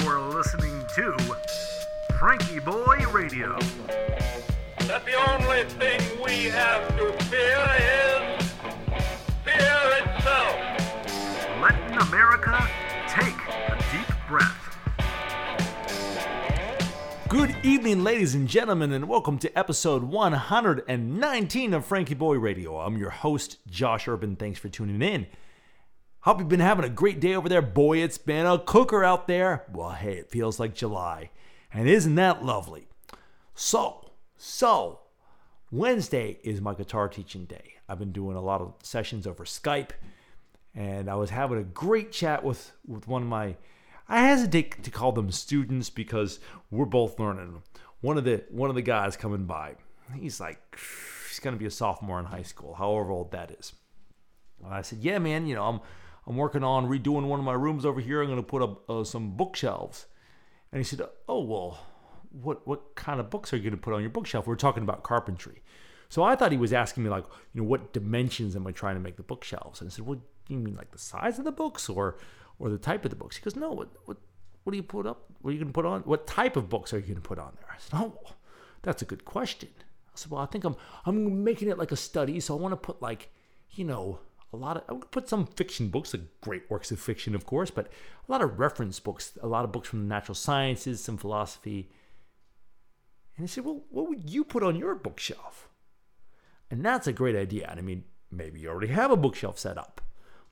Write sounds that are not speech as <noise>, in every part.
You're listening to FrankieBoi Radio. that the only thing we have to fear is fear itself. Letting America take a deep breath. Good evening, ladies and gentlemen, and welcome to episode 119 of FrankieBoi Radio. I'm your host, Josh Urban. Thanks for tuning in. Hope you've been having a great day over there. Boy, it's been a cooker out there. Well, hey, it feels like July. And isn't that lovely? So, so, Wednesday is my guitar teaching day. I've been doing a lot of sessions over Skype, and I was having a great chat with, with one of my I hesitate to call them students because we're both learning. One of the one of the guys coming by, he's like, he's gonna be a sophomore in high school, however old that is. And I said, yeah, man, you know, I'm I'm working on redoing one of my rooms over here. I'm gonna put up uh, some bookshelves. And he said, oh well, what what kind of books are you gonna put on your bookshelf? We are talking about carpentry. So I thought he was asking me like, you know, what dimensions am I trying to make the bookshelves? And I said, well, you mean like the size of the books or or the type of the books? He goes, no, what, what, what do you put up? What are you going to put on? What type of books are you going to put on there? I said, oh, that's a good question. I said, well, I think I'm, I'm making it like a study. So I want to put like, you know, a lot of, I would put some fiction books, like great works of fiction, of course, but a lot of reference books, a lot of books from the natural sciences, some philosophy. And I said, well, what would you put on your bookshelf? And that's a great idea. And I mean, maybe you already have a bookshelf set up.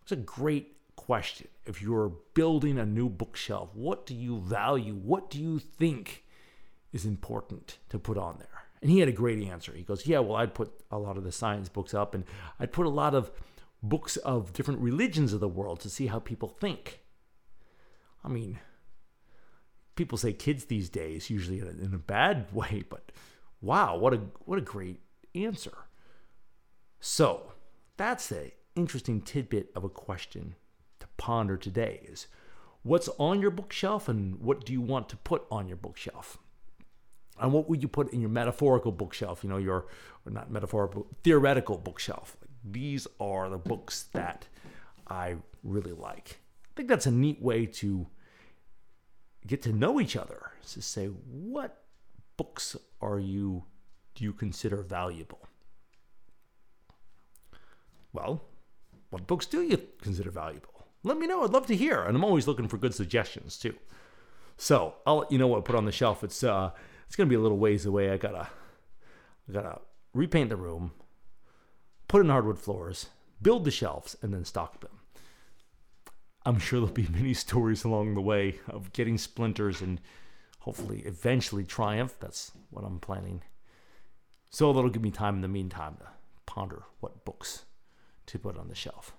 It's a great question. If you're building a new bookshelf, what do you value? What do you think is important to put on there? And he had a great answer. He goes, Yeah, well, I'd put a lot of the science books up and I'd put a lot of books of different religions of the world to see how people think. I mean, people say kids these days, usually in a, in a bad <laughs> way, but wow, what a what a great answer. So that's the interesting tidbit of a question to ponder today is what's on your bookshelf and what do you want to put on your bookshelf? And what would you put in your metaphorical bookshelf, you know, your, not metaphorical, theoretical bookshelf? Like, these are the books that I really like. I think that's a neat way to get to know each other. To say, what books are you, do you consider valuable? Well, what books do you consider valuable? Let me know. I'd love to hear. And I'm always looking for good suggestions too. So I'll let you know what I put on the shelf. It's uh it's gonna be a little ways away. I gotta I gotta repaint the room, put in hardwood floors, build the shelves, and then stock them. I'm sure there'll be <laughs> many stories along the way of getting splinters and hopefully eventually triumph. That's what I'm planning. So that'll give me time in the meantime to ponder what books to put on the shelf.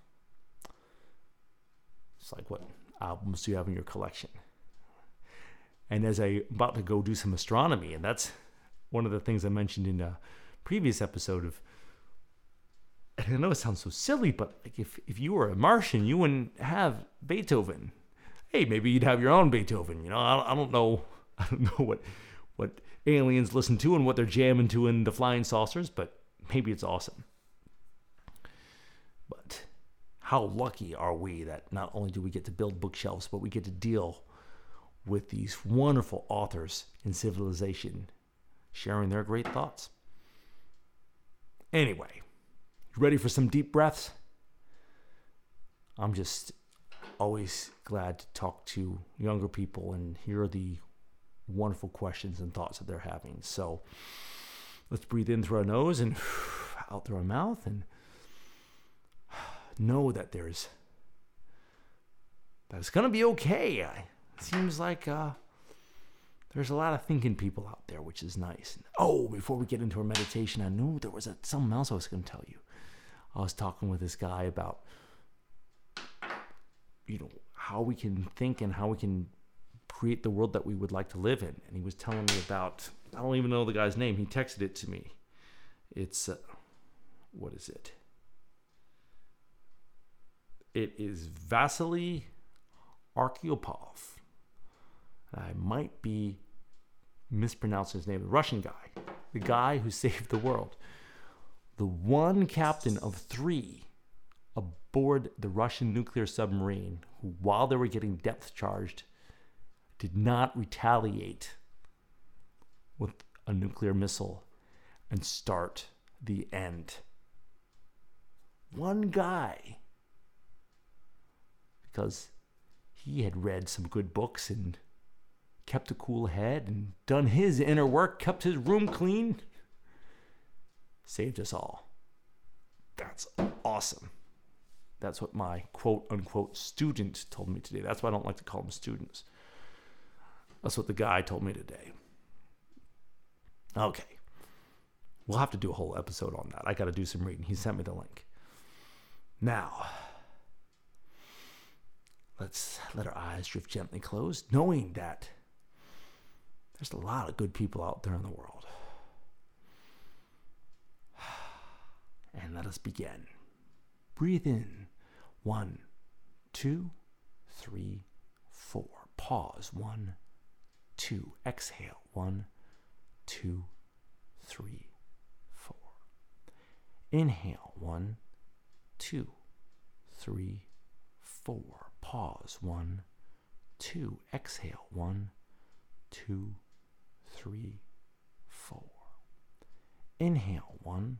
It's like what albums do you have in your collection? And as I'm about to go do some astronomy, and that's one of the things I mentioned in a previous episode of I know it sounds so silly, but like if, if you were a Martian, you wouldn't have Beethoven. Hey, maybe you'd have your own Beethoven. You know, I, I don't know, <laughs> I don't know what what aliens listen to and what they're jamming to in the flying saucers, but maybe it's awesome. But how lucky are we that not only do we get to build bookshelves, but we get to deal with these wonderful authors in civilization sharing their great thoughts. Anyway, you ready for some deep breaths? I'm just always glad to talk to younger people and hear the wonderful questions and thoughts that they're having. So let's breathe in through our nose and <sighs> out through our mouth and <sighs> know that there's that it's gonna be okay. It seems like uh, there's a lot of thinking people out there, which is nice. Oh, before we get into our meditation, I knew there was a, something else I was gonna tell you. I was talking with this guy about you know how we can think and how we can create the world that we would like to live in. And he was telling me about I don't even know the guy's name. He texted it to me. It's uh, what is it? It is Vasily Arkhipov. I might be mispronouncing his name. The Russian guy, the guy who <laughs> saved the world, the one captain of three aboard the Russian nuclear submarine who, while they were getting depth charged, did not retaliate with a nuclear missile and start the end. One guy, because he had read some good books and kept a cool head and done his inner work, kept his room clean, saved us all. That's awesome. That's what my quote unquote student told me today. That's why I don't like to call them students. That's what the guy told me today. Okay. We'll have to do a whole episode on that. I got to do some reading. He sent me the link. Now, let's let our eyes drift gently closed, knowing that there's a lot of good people out there in the world. And let us begin. Breathe in. One, two, three, four. Pause. One, two. Exhale. One, two, three, four. Inhale. One, two, three, four. Pause. One, two. Exhale. One, two, three, four. Inhale. One,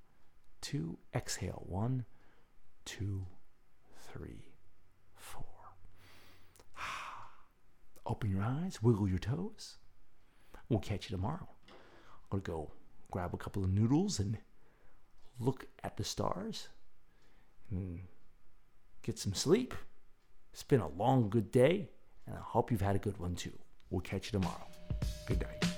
two. Exhale. One, two, three, four. <sighs> Open your eyes, wiggle your toes. We'll catch you tomorrow. I'm to go grab a couple of noodles and look at the stars and get some sleep. It's been a long, good day, and I hope you've had a good one too. We'll catch you tomorrow. Good night.